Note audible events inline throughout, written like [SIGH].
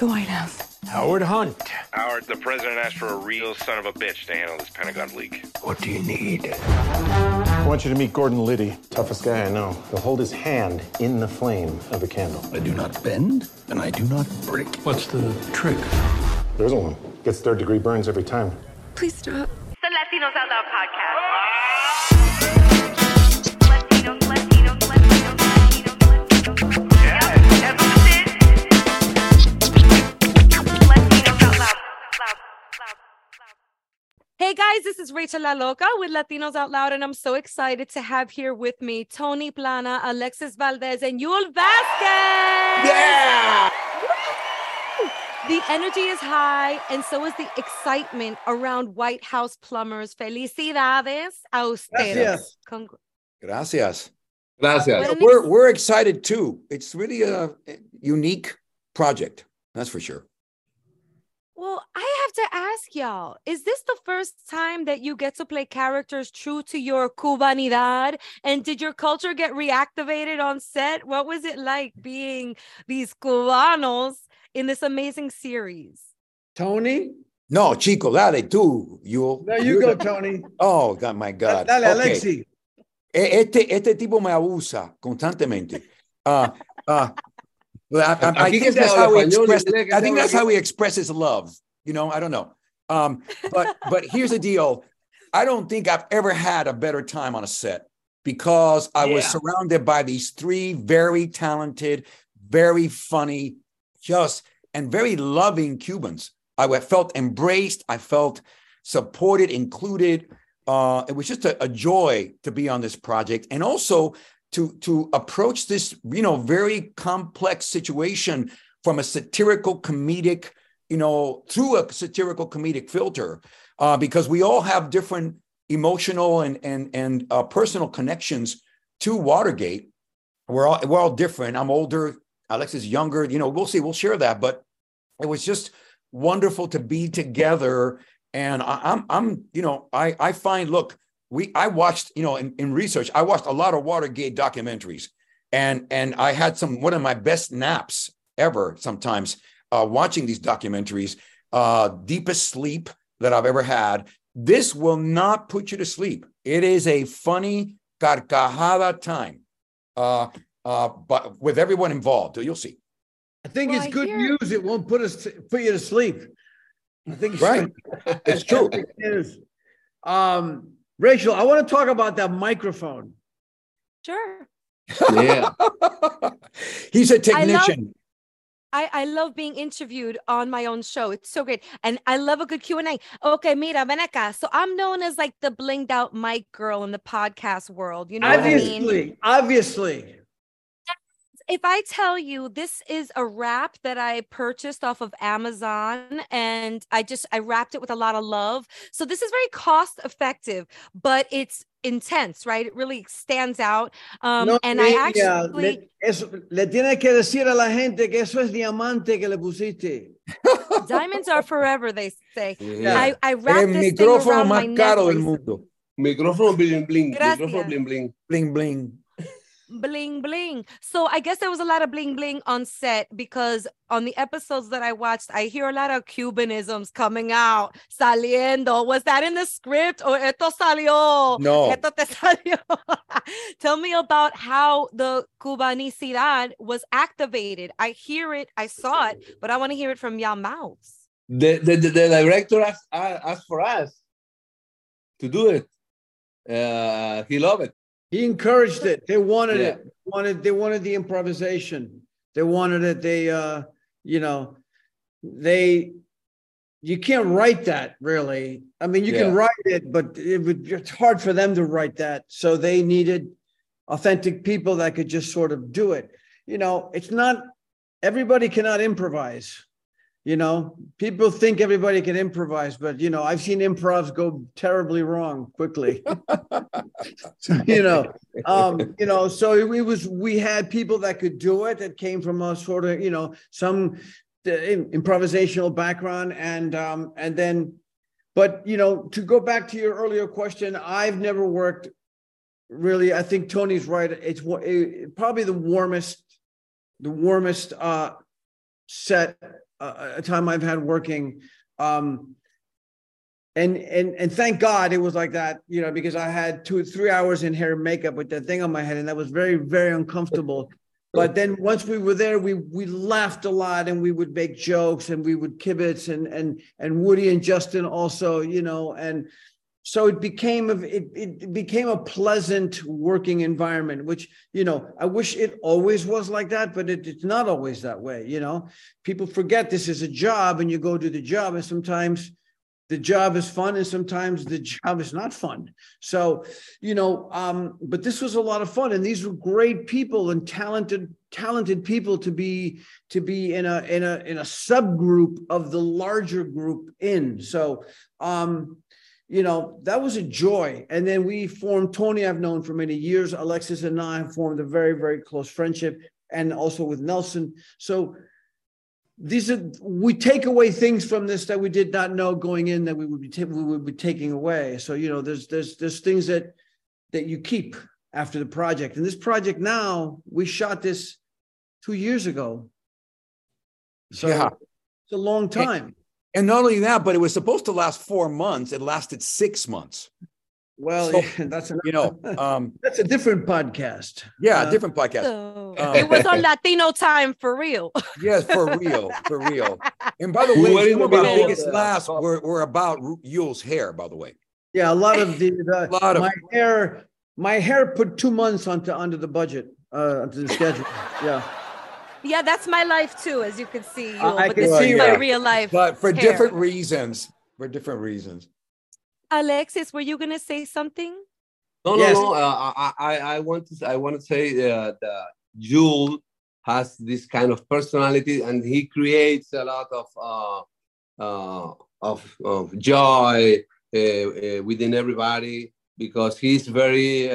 the White House? Howard Hunt. Howard, the president asked for a real son of a bitch to handle this Pentagon leak. What do you need? I want you to meet Gordon Liddy, toughest guy I know. He'll hold his hand in the flame of a candle. I do not bend, and I do not break. What's the trick? There isn't one. Gets third degree burns every time. Please stop. The Latinos Out Loud podcast. Hey guys, this is Rachel La Loca with Latinos Out Loud, and I'm so excited to have here with me Tony Plana, Alexis Valdés, and Yul Vazquez. Yeah! The energy is high, and so is the excitement around White House plumbers. Felicidades a ustedes. Gracias. Congr- Gracias. Gracias. We're we're excited too. It's really a unique project, that's for sure. Well, I have to ask y'all, is this the first time that you get to play characters true to your cubanidad? And did your culture get reactivated on set? What was it like being these cubanos in this amazing series? Tony? No, Chico, dale tú. You. There you go, [LAUGHS] Tony. Oh, God, my God. Dale, Okay. Alexi. Este, este tipo me abusa constantemente. Uh, uh, well, I, I- I think that's how he español, expressed, inglés, que I think that's how he expresses love. You know, I don't know. Um, but but here's the deal. I don't think I've ever had a better time on a set because I was surrounded by these three very talented, very funny, just and very loving Cubans. I felt embraced. I felt supported, included. Uh, it was just a, a joy to be on this project, and also to to approach this, you know, very complex situation from a satirical, comedic, you know, through a satirical, comedic filter, uh, because we all have different emotional and and and uh, personal connections to Watergate. We're all we're all different. I'm older. Alex is younger. You know, we'll see. We'll share that, but it was just wonderful to be together. And I, I'm I'm you know I I find look we I watched you know in, in research I watched a lot of Watergate documentaries and and I had some one of my best naps ever sometimes uh, watching these documentaries. Uh, deepest sleep that I've ever had. This will not put you to sleep. It is a funny carcajada time, uh, uh, but with everyone involved. You'll see. I think Well, it's I good hear- news. It won't put us put you to sleep. I think it's Right. It's true. [LAUGHS] It is. Um, Rachel, I want to talk about that microphone. Sure. Yeah. [LAUGHS] He's a technician. I, I love being interviewed on my own show. It's so great. And I love a good Q&A. Okay, mira, ven acá. So I'm known as like the blinged out mic girl in the podcast world. You know what I mean? obviously, obviously. If I tell you this is a wrap that I purchased off of Amazon and I just I wrapped it with a lot of love. So this is very cost effective, but it's intense, right? It really stands out. Um No, and I actually le, eso- le tienes que decir a la gente que eso es diamante que le pusiste. diamonds are forever, they say. Yeah. I, I El wrapped this thing micrófono around más my caro del necklace. mundo. Micrófono bling bling. Gracias. Micrófono bling bling. Bling bling. Bling bling. So I guess there was a lot of bling bling on set because on the episodes that I watched, I hear a lot of Cubanisms coming out, saliendo. Was that in the script or esto salió? No. Esto te [LAUGHS] salió. Tell me about how the cubanicidad was activated. I hear it, I saw it, but I want to hear it from your mouths. The, the, the, director asked, asked for us to do it. Uh, he loved it. He encouraged it. They wanted Yeah. it. Wanted they wanted the improvisation. They wanted it. They uh, you know, they you can't write that really. I mean, you can write it, but it would it's hard for them to write that. So they needed authentic people that could just sort of do it. You know, it's not everybody cannot improvise. You know, people think everybody can improvise, but you know, I've seen improvs go terribly wrong quickly. [LAUGHS] You know, um, you know, so it was we had people that could do it that came from a sort of, you know, some uh, improvisational background and um and then but you know, to go back to your earlier question, I've never worked really, I think Tony's right. It's it, probably the warmest, the warmest uh set a time I've had working. Um, and and and thank God it was like that, you know, because I had two three hours in hair and makeup with that thing on my head, and that was very very uncomfortable. But then once we were there, we we laughed a lot, and we would make jokes, and we would kibitz, and and and Woody and Justin also, you know, and so it became a it, it became a pleasant working environment which you know i wish it always was like that but it, it's not always that way you know? People forget this is a job and you go to the job and sometimes the job is fun and sometimes the [LAUGHS] job is not fun. So you know um, but this was a lot of fun and these were great people and talented talented people to be to be in a in a in a subgroup of the larger group in. So um you know, that was a joy. And then we formed Tony, I've known for many years. Alexis and I have formed a very, very close friendship, and also with Nelson. So these are we take away things from this that we did not know going in that we would be ta- we would be taking away. So you know, there's there's there's things that that you keep after the project. And this project now, we shot this two years ago. So Yeah. it's a long time. And not only that, but it was supposed to last four months. It lasted six months. well, so, yeah, that's a, You know, um, [LAUGHS] that's a different podcast. yeah, Uh, different podcast. So, Um, it was on [LAUGHS] Latino time for real. [LAUGHS] Yes, for real, for real. And by the way, were in some of our biggest laughs were, were about Yul's hair, by the way. Yeah, a lot of the, the lot of- my hair, my hair put two months onto onto the budget, uh, onto the schedule. Yeah, Yeah, that's my life too, as you can see. I- Yul, I but can this see is my that. real life. But for hair. different reasons. For different reasons. Alexis, were you gonna say something? No, Yes. no, no. Uh, I, I, I want to, I want to say uh, that Yul has this kind of personality, and he creates a lot of, uh, uh, of, of joy uh, uh, within everybody because he's very,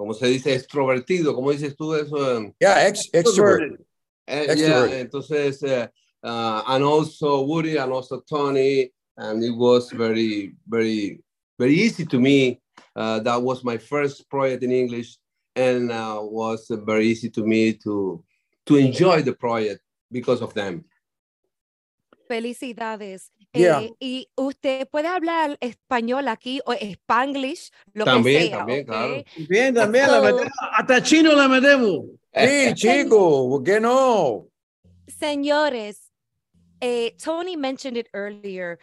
como se dice, extrovertido. Como dices tú eso? Yeah, ex- extrovert. Eh, Extrovert. yeah, entonces, uh, uh, and also Woody and also Tony, and it was very, very, very easy to me. Uh, that was my first project in English, and uh, was very easy to me to to enjoy the project because of them. Felicidades. Yeah. Eh, y usted puede hablar español aquí o spanglish, lo También, que sea. también, ¿ok? claro. bien, también la So- metemos, hasta chino la metemos. Sí, chico, ¿por qué no? Señores, eh, Tony mentioned it earlier.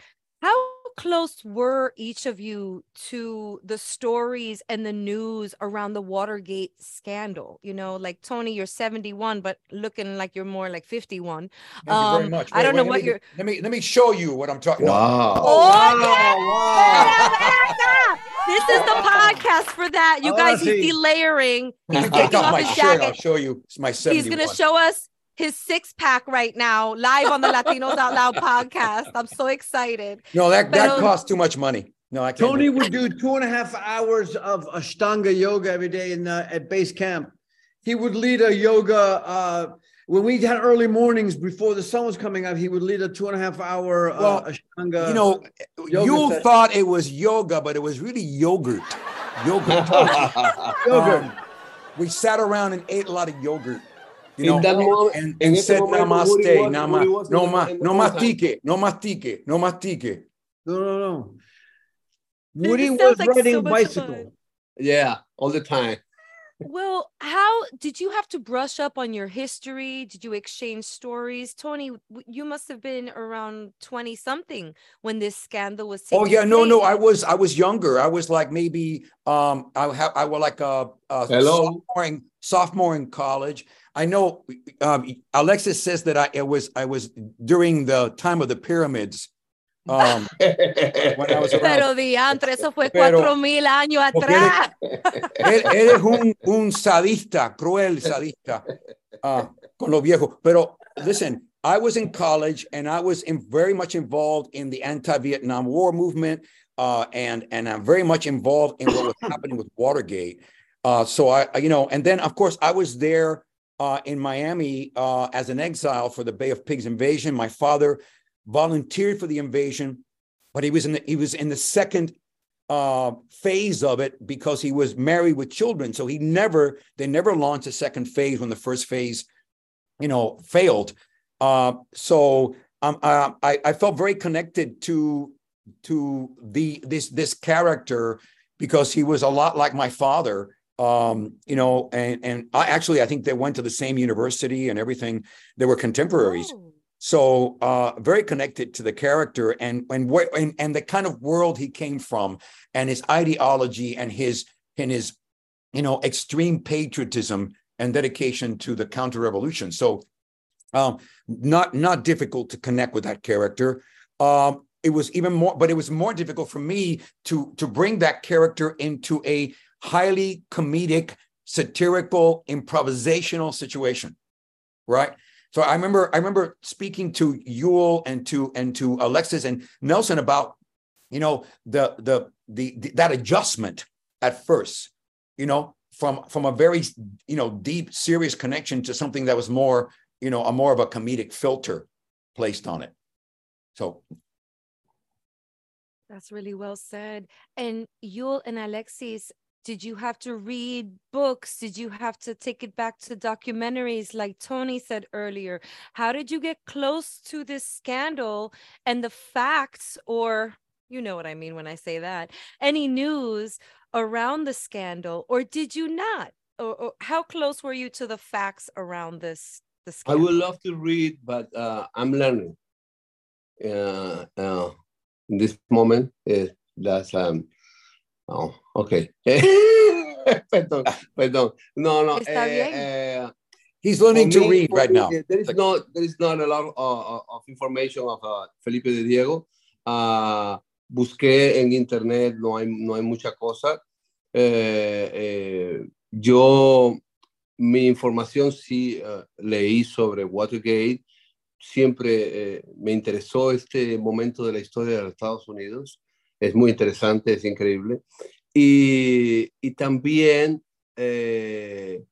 How close were each of you to the stories and the news around the Watergate scandal? You know, like Tony, you're 71, but looking like you're more like 51. Thank you very Um, much. I don't know let what me, you're- Let me let me show you what I'm talking about. Wow. This is the podcast for that. You Ahora guys, he's sí. delayering. He's [LAUGHS] I taking got off my his shirt. I'll show you. It's my 71. He's going to show us his six pack right now, live on the Latinos Out Loud [LAUGHS] podcast. I'm so excited. No, that that Pero- costs too much money. No, I can't. Tony do would do two and a half hours of Ashtanga yoga every day in uh, at base camp. He would lead a yoga uh, when we had early mornings before the sun was coming up. He would lead a two and a half hour uh, Well, Ashtanga. you know, yoga you session. thought it was yoga, but it was really yogurt. Yogurt. [LAUGHS] Yogurt. Um, we sat around and ate a lot of yogurt. You In know, that moment- and, and ese said momento, namaste, Woody was- nama, Woody was in no, the- ma, no mastique, no mastique, no mastique. No, no, no. Woody was like riding so a bicycle. fun. yeah, all the time. Well, how did you have to brush up on your history? Did you exchange stories? Tony, you must have been around 20 something when this scandal was Oh yeah, no, no. I was I was younger. I was like maybe um I have I was like a, a Hello? sophomore in, sophomore in college. I know um, Alexis says that I it was I was during the time of the pyramids. Um, [LAUGHS] when I was. Pero diantre, eso fue Pero- cuatro mil años atrás. Él, él es un, un sadista, cruel sadista ah, con lo viejo. Pero listen, I was in college and I was in, very much involved in the anti-Vietnam War movement, uh, and and I'm very much involved in what was happening with Watergate. Uh, so I, I- you know, and then of course I was there uh, in Miami uh, as an exile for the Bay of Pigs invasion. My father volunteered for the invasion, but he was in the, he was in the second uh, phase of it because he was married with children. So he never, they never launched a second phase when the first phase, you know, failed. Uh, so um, uh, I, I felt very connected to to the this this character because he was a lot like my father. Um, you know, and and I actually I think they went to the same university and everything. They were contemporaries. Oh. So uh, very connected to the character and and what and, and the kind of world he came from and his ideology and his and his you know extreme patriotism and dedication to the counter revolution. So um, not not difficult to connect with that character. Um, it was even more, but it was more difficult for me to to bring that character into a highly comedic, satirical, improvisational situation, right? So I remember I remember speaking to Yul and to and to Alexis and Nelson about you know the the the, the that adjustment at first, you know, from from a very you know deep serious connection to something that was more you know a more of a comedic filter placed on it. So That's really well said. And Yul and Alexis, did you have to read books? Did you have to take it back to documentaries like Tony said earlier? How did you get close to this scandal and the facts, or you know what I mean when I say that, any news around the scandal, or did you not? Or, or how close were you to the facts around this? The I scandal? would love to read, but uh, I'm learning. Uh, uh, in this moment, uh, that's um. Oh, okay. [LAUGHS] perdón, perdón. No, no. Está eh, bien. eh, he's learning for to me- read right me, now. There is not there is not a lot of, of information of uh, Felipe de Diego. Ah, busqué en internet, no hay, no hay mucha cosa. Eh, eh, yo, mi información sí eh, leí sobre Watergate. Siempre eh, me interesó este momento de la historia de los Estados Unidos. Es muy interesante, es increíble. Y, y también eh,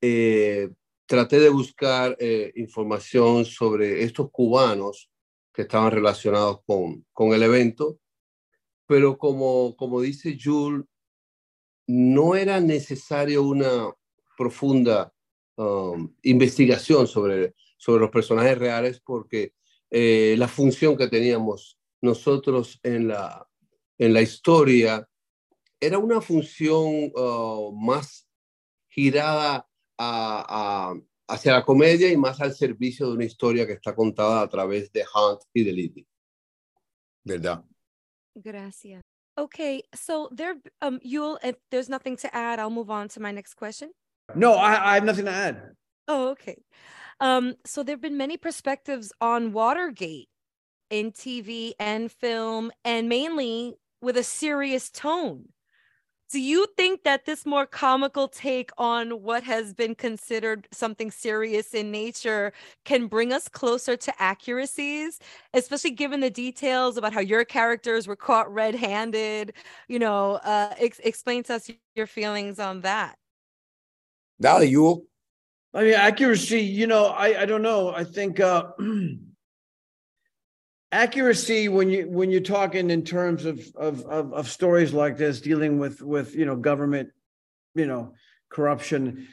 eh, traté de buscar eh, información sobre estos cubanos que estaban relacionados con, con el evento, pero como, como dice Jules, no era necesario una profunda um, investigación sobre, sobre los personajes reales porque la función que teníamos nosotros en la, en la historia era una función uh, más girada a, a- hacia la comedia y más al servicio de una historia que está contada a través de Hunt y de Liddy. ¿Verdad? Gracias. Okay, so there, um, Yul, if there's nothing to add, I'll move on to my next question. No, I, I have nothing to add. Oh, okay. Um, so there have been many perspectives on Watergate in TV and film, and mainly with a serious tone. Do you think that this more comical take on what has been considered something serious in nature can bring us closer to accuracies, especially given the details about how your characters were caught red handed? You know, uh, ex- explain to us your feelings on that. Dale, Yul. I mean, accuracy, you know, I, I don't know. I think uh, [CLEARS THROAT] accuracy when you when you're talking in terms of, of of of stories like this, dealing with with you know government, you know, corruption,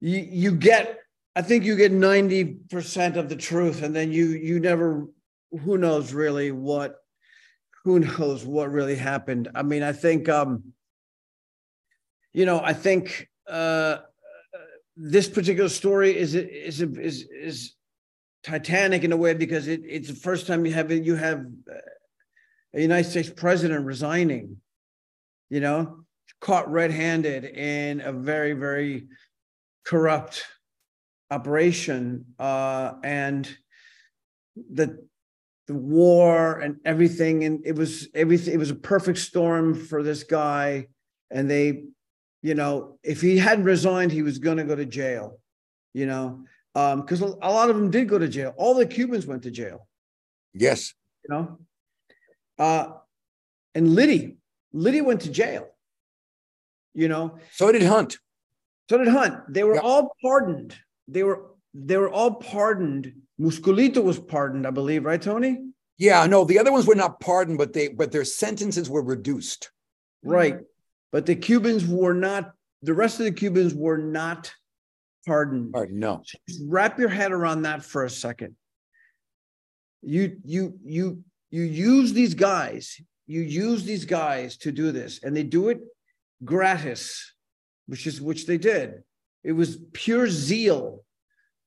you you get I think you get 90% of the truth, and then you you never who knows really what who knows what really happened. I mean, I think um, you know, I think uh this particular story is is is is titanic in a way because it, it's the first time you have you have uh, a United States president resigning, you know, caught red-handed in a very very corrupt operation, uh, and the the war and everything, and it was everything. It was a perfect storm for this guy, and they you know, if he hadn't resigned, he was going to go to jail, you know, because a lot of them did go to jail. All the Cubans went to jail, Yes. you know. Uh, and Liddy, Liddy went to jail, you know. So did Hunt. So did Hunt. They were Yeah. all pardoned. They were they were all pardoned. Musculito was pardoned, I believe, right, Tony? Yeah, no, the other ones were not pardoned, but they but their sentences were reduced. Right. But the Cubans were not. The rest of the Cubans were not pardoned. Pardon, no. Just wrap your head around that for a second. You you you you use these guys. You use these guys to do this, and they do it gratis, which is which they did. It was pure zeal,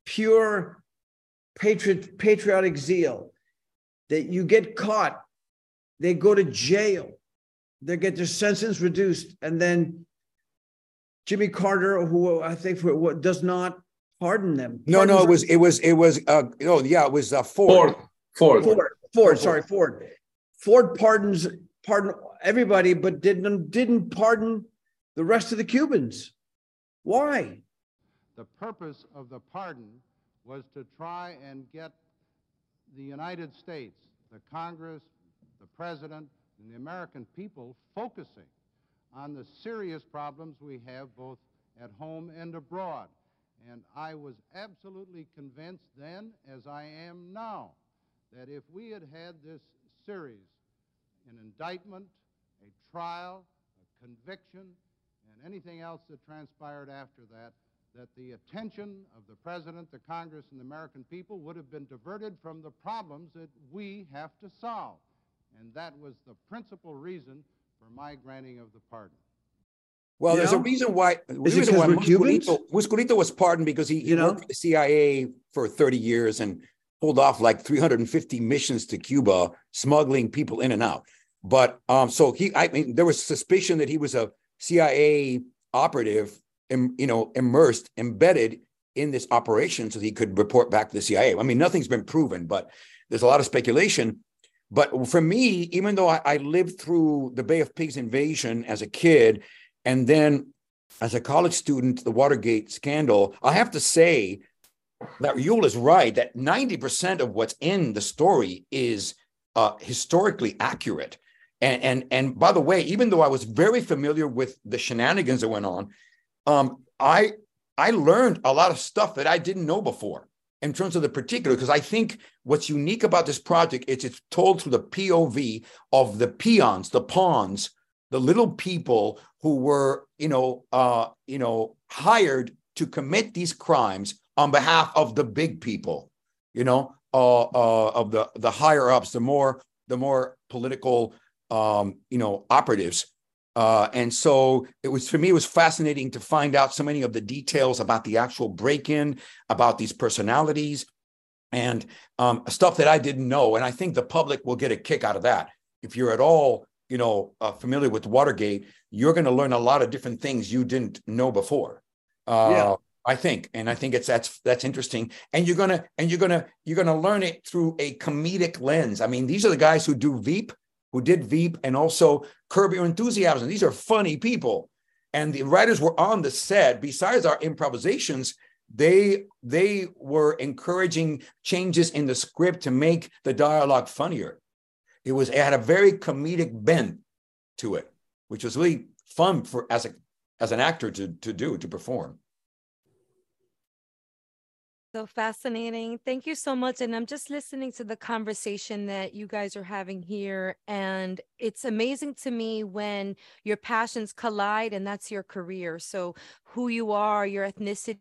pure patriot patriotic zeal. That you get caught, they go to jail, they get their sentence reduced, and then Jimmy Carter, who I think for what does not pardon them. No, no, it was it was it was uh oh yeah, it was uh Ford. Ford. Ford. Ford. Ford, sorry, Ford. Ford pardons pardon everybody, but didn't didn't pardon the rest of the Cubans. Why? The purpose of the pardon was to try and get the United States, the Congress, the President, and the American people focusing on the serious problems we have both at home and abroad. And I was absolutely convinced then, as I am now, that if we had had this series, an indictment, a trial, a conviction, and anything else that transpired after that, that the attention of the President, the Congress, and the American people would have been diverted from the problems that we have to solve. And that was the principal reason for my granting of the pardon. Well, You there's a reason why. The it reason 'cause why we're Musculito, Musculito was pardoned because he, he You know? worked for the CIA for 30 years and pulled off like 350 missions to Cuba, smuggling people in and out. But um, so he, I mean, there was suspicion that he was a CIA operative, im, you know, immersed, embedded in this operation, so he could report back to the CIA. I mean, nothing's been proven, but there's a lot of speculation. But for me, even though I, I lived through the Bay of Pigs invasion as a kid, and then as a college student, the Watergate scandal, I have to say that Yul is right that 90% of what's in the story is uh, historically accurate. And, and, and by the way, even though I was very familiar with the shenanigans that went on, um, I, I learned a lot of stuff that I didn't know before in terms of the particular, because I think what's unique about this project is it's told through the POV of the peons, the pawns, the little people who were, you know, uh, you know, hired to commit these crimes on behalf of the big people, you know, uh, uh, of the the higher ups, the more the more political, um, you know, operatives. Uh, and so it was for me, it was fascinating to find out so many of the details about the actual break-in, about these personalities, and um, stuff that I didn't know. And I think the public will get a kick out of that. If you're at all, you know, uh, familiar with Watergate, you're going to learn a lot of different things you didn't know before. Uh, Yeah. I think, and I think it's that's that's interesting. And you're gonna and you're gonna you're gonna learn it through a comedic lens. I mean, these are the guys who do Veep, who did Veep, and also Curb Your Enthusiasm. These are funny people, and the writers were on the set. Besides our improvisations, they they were encouraging changes in the script to make the dialogue funnier. It was it had a very comedic bent to it, which was really fun for as a as an actor to to do to perform. So fascinating. Thank you so much. And I'm just listening to the conversation that you guys are having here. And it's amazing to me when your passions collide and that's your career. So, who you are, your ethnicity,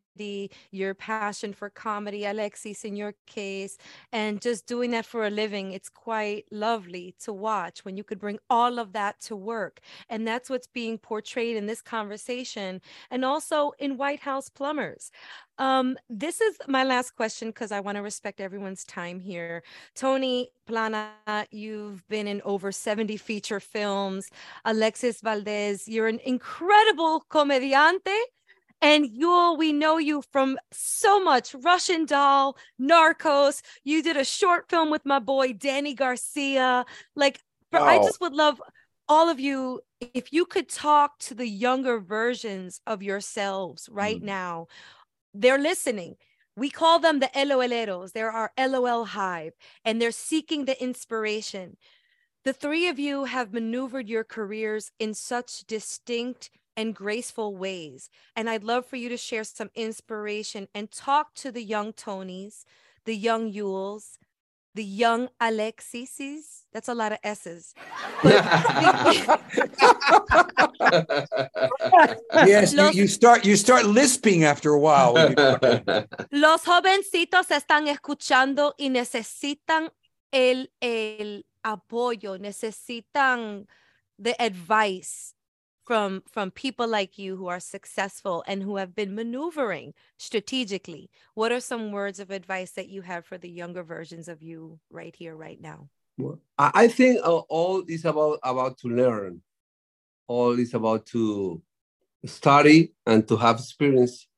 your passion for comedy, Alexis, in your case, and just doing that for a living. It's quite lovely to watch when you could bring all of that to work. And that's what's being portrayed in this conversation and also in White House Plumbers. Um, this is my last question because I want to respect everyone's time here. Tony Plana, you've been in over 70 feature films. Alexis Valdés, you're an incredible comediante. And you, we know you from so much Russian Doll, Narcos. You did a short film with my boy Danny Garcia. Like, for, I just would love all of you if you could talk to the younger versions of yourselves right Mm. now. They're listening. We call them the LOLeros. They're our LOL hive, and they're seeking the inspiration. The three of you have maneuvered your careers in such distinct and graceful ways. And I'd love for you to share some inspiration and talk to the young Tonys, the young Yuls, the young Alexises. That's a lot of S's. [LAUGHS] Yes, you, Los- you start you start lisping after a while. [LAUGHS] Los jovencitos están escuchando y necesitan el, el apoyo, necesitan the advice from from people like you who are successful and who have been maneuvering strategically what are some words of advice that you have for the younger versions of you right here right now I think uh, all is about about to learn. All is about to study and to have experience,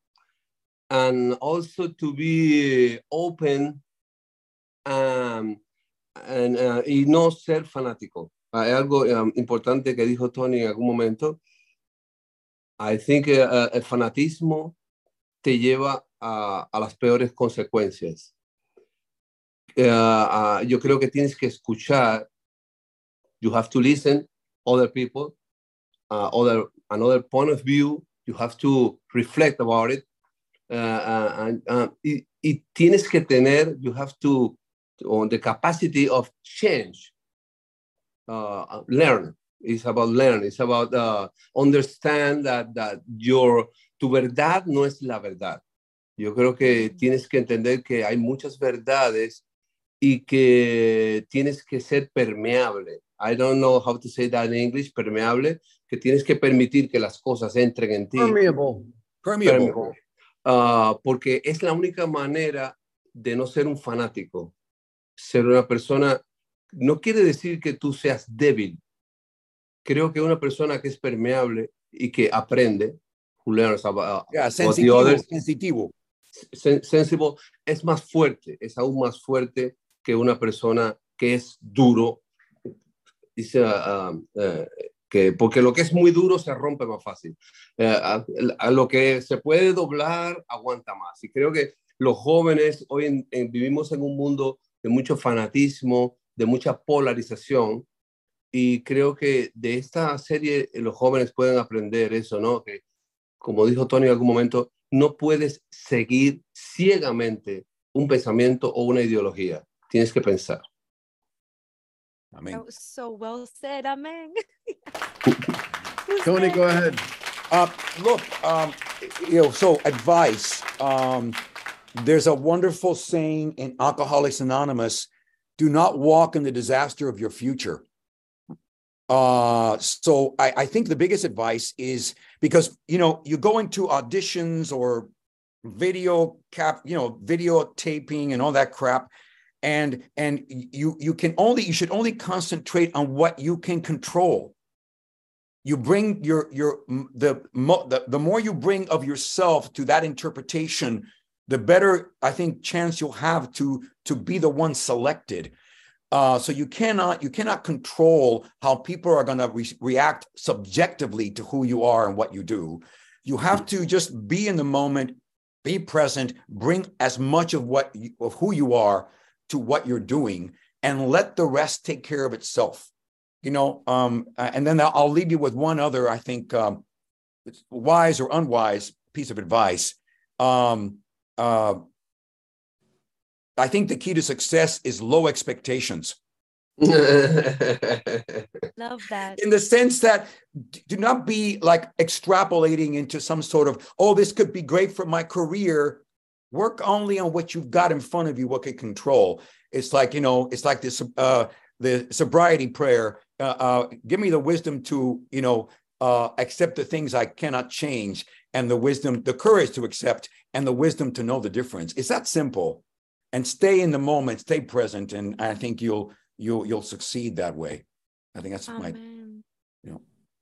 and also to be open um, and, uh, y no ser fanático. Hay algo um, importante que dijo Tony en algún momento. I think uh, uh, el fanatismo te lleva a, las peores consecuencias. Uh, yo creo que tienes que escuchar. You have to listen other people, uh, other another point of view. You have to reflect about it, and y tienes que tener. You have to on the capacity of change. Uh, learn. It's about learn. It's about uh, understand that that your tu verdad no es la verdad. Yo creo que tienes que entender que hay muchas verdades y que tienes que ser permeable. I don't know how to say that in English, permeable, que tienes que permitir que las cosas entren en ti. Permeable. Permeable. Permeable. Ah, porque es la única manera de no ser un fanático. Ser una persona no quiere decir que tú seas débil. Creo que una persona que es permeable y que aprende, about, Yeah, sensitivo, others, sensitivo. sen- sensible, es más fuerte, es aún más fuerte que una persona que es duro. Dice, eh, que, porque lo que es muy duro se rompe más fácil. Eh, a, a lo que se puede doblar, aguanta más. Y creo que los jóvenes hoy en- en- vivimos en un mundo de mucho fanatismo, de mucha polarización. Y creo que de esta serie eh, los jóvenes pueden aprender eso, ¿no? Que, como dijo Tony en algún momento, no puedes seguir ciegamente un pensamiento o una ideología. Tienes que pensar. Amén. that was so well said amen Tony, go ahead. Uh, look, um, you know, so advice. Um, there's a wonderful saying in Alcoholics Anonymous: "Do not walk in the disaster of your future." Uh, so I, I think the biggest advice is because you know you go into auditions or video cap, you know, video taping and all that crap, and and you you can only you should only concentrate on what you can control you bring your your the, the the more you bring of yourself to that interpretation the better i think chance you'll have to to be the one selected. Uh, so you cannot you cannot control how people are going to re- react subjectively to who you are and what you do. You have to just be in the moment be present bring as much of what you, of who you are to what you're doing and let the rest take care of itself. You know um and then I'll leave you with one other i think um wise or unwise piece of advice. Um uh i think the key to success is low expectations. [LAUGHS] Love that. In the sense that do not be like extrapolating into some sort of oh this could be great for my career. Work only on what you've got in front of you what can control. It's like you know it's like this uh the sobriety prayer uh, uh give me the wisdom to you know uh accept the things i cannot change and the wisdom the courage to accept and the wisdom to know the difference it's that simple and stay in the moment stay present and i think you'll you'll you'll succeed that way i think that's my amen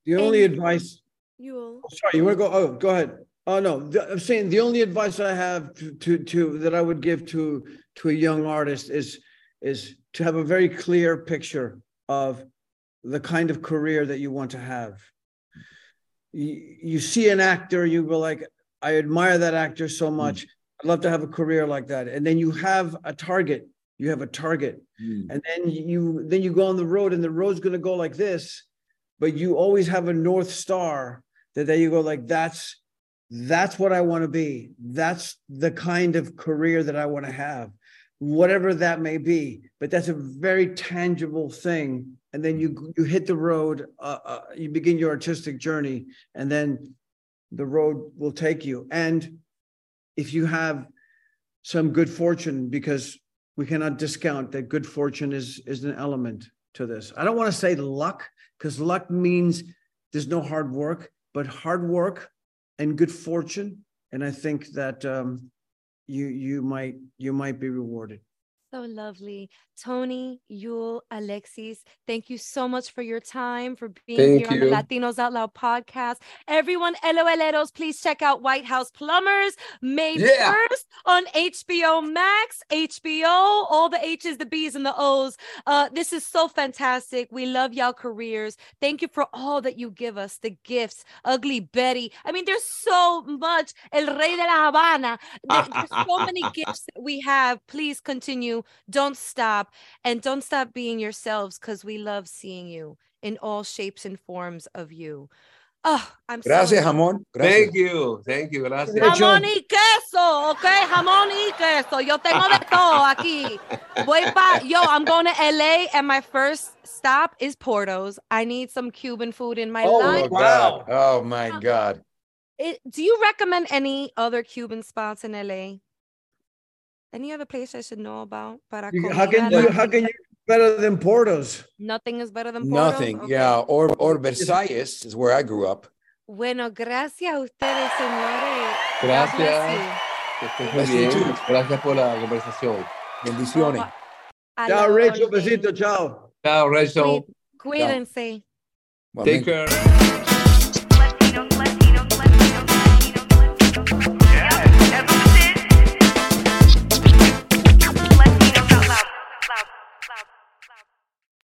The only And- advice, you oh, sorry, you want to go? Oh, go ahead. Oh, no, the- I'm saying the only advice I have to, to, to, that I would give to, to a young artist is, is to have a very clear picture of the kind of career that you want to have. You, you see an actor, you go like, I admire that actor so much. I'd love to have a career like that. And then you have a target, you have a target. And then you then you go on the road and the road's going to go like this, but you always have a north star that then you go like that's that's what I want to be. That's the kind of career that I want to have. Whatever that may be, but that's a very tangible thing. And then you you hit the road, uh, uh, you begin your artistic journey, and then the road will take you. And if you have some good fortune, because we cannot discount that good fortune is is an element to this. I don't want to say luck because luck means there's no hard work, but hard work and good fortune. And I think that um, you you might you might be rewarded. So lovely. Tony, Yul, Alexis, thank you so much for your time, for being Thank here on the. Latinos Out Loud podcast. Everyone, LOLeros, please check out White House Plumbers, May Yeah. 1st on HBO Max, HBO, all the H's, the B's, and the O's. Uh, this is so fantastic. We love y'all careers. Thank you for all that you give us, the gifts, Ugly Betty. I mean, there's so much. El Rey de la Habana. There- there's so many [LAUGHS] gifts that we have. Please continue. Don't stop. And don't stop being yourselves because we love seeing you in all shapes and forms of you. Oh, I'm Gracias, so Jamón. Gracias. Thank you. Thank you. Gracias. Jamón y queso, ok, jamón y queso. Yo tengo de todo aquí. Voy pa, yo, I'm going to LA and my first stop is Porto's. I need some Cuban food in my Oh, life. Oh, God. Oh, my God. It, do you recommend any other Cuban spots in LA? Any other place I should know about? Para how can you how can you better than Portos? Nothing is better than Porto's? Nothing. Okay. Yeah. Or, or Versailles is where I grew up. Bueno, gracias a ustedes, señores. Gracias. Que estés muy bien. Gracias por la conversación. Bendiciones. A Ciao, Rachel. Besito. Ciao. Ciao, Rachel. Cuídense. Take care. Latinos, Latinos, Latinos.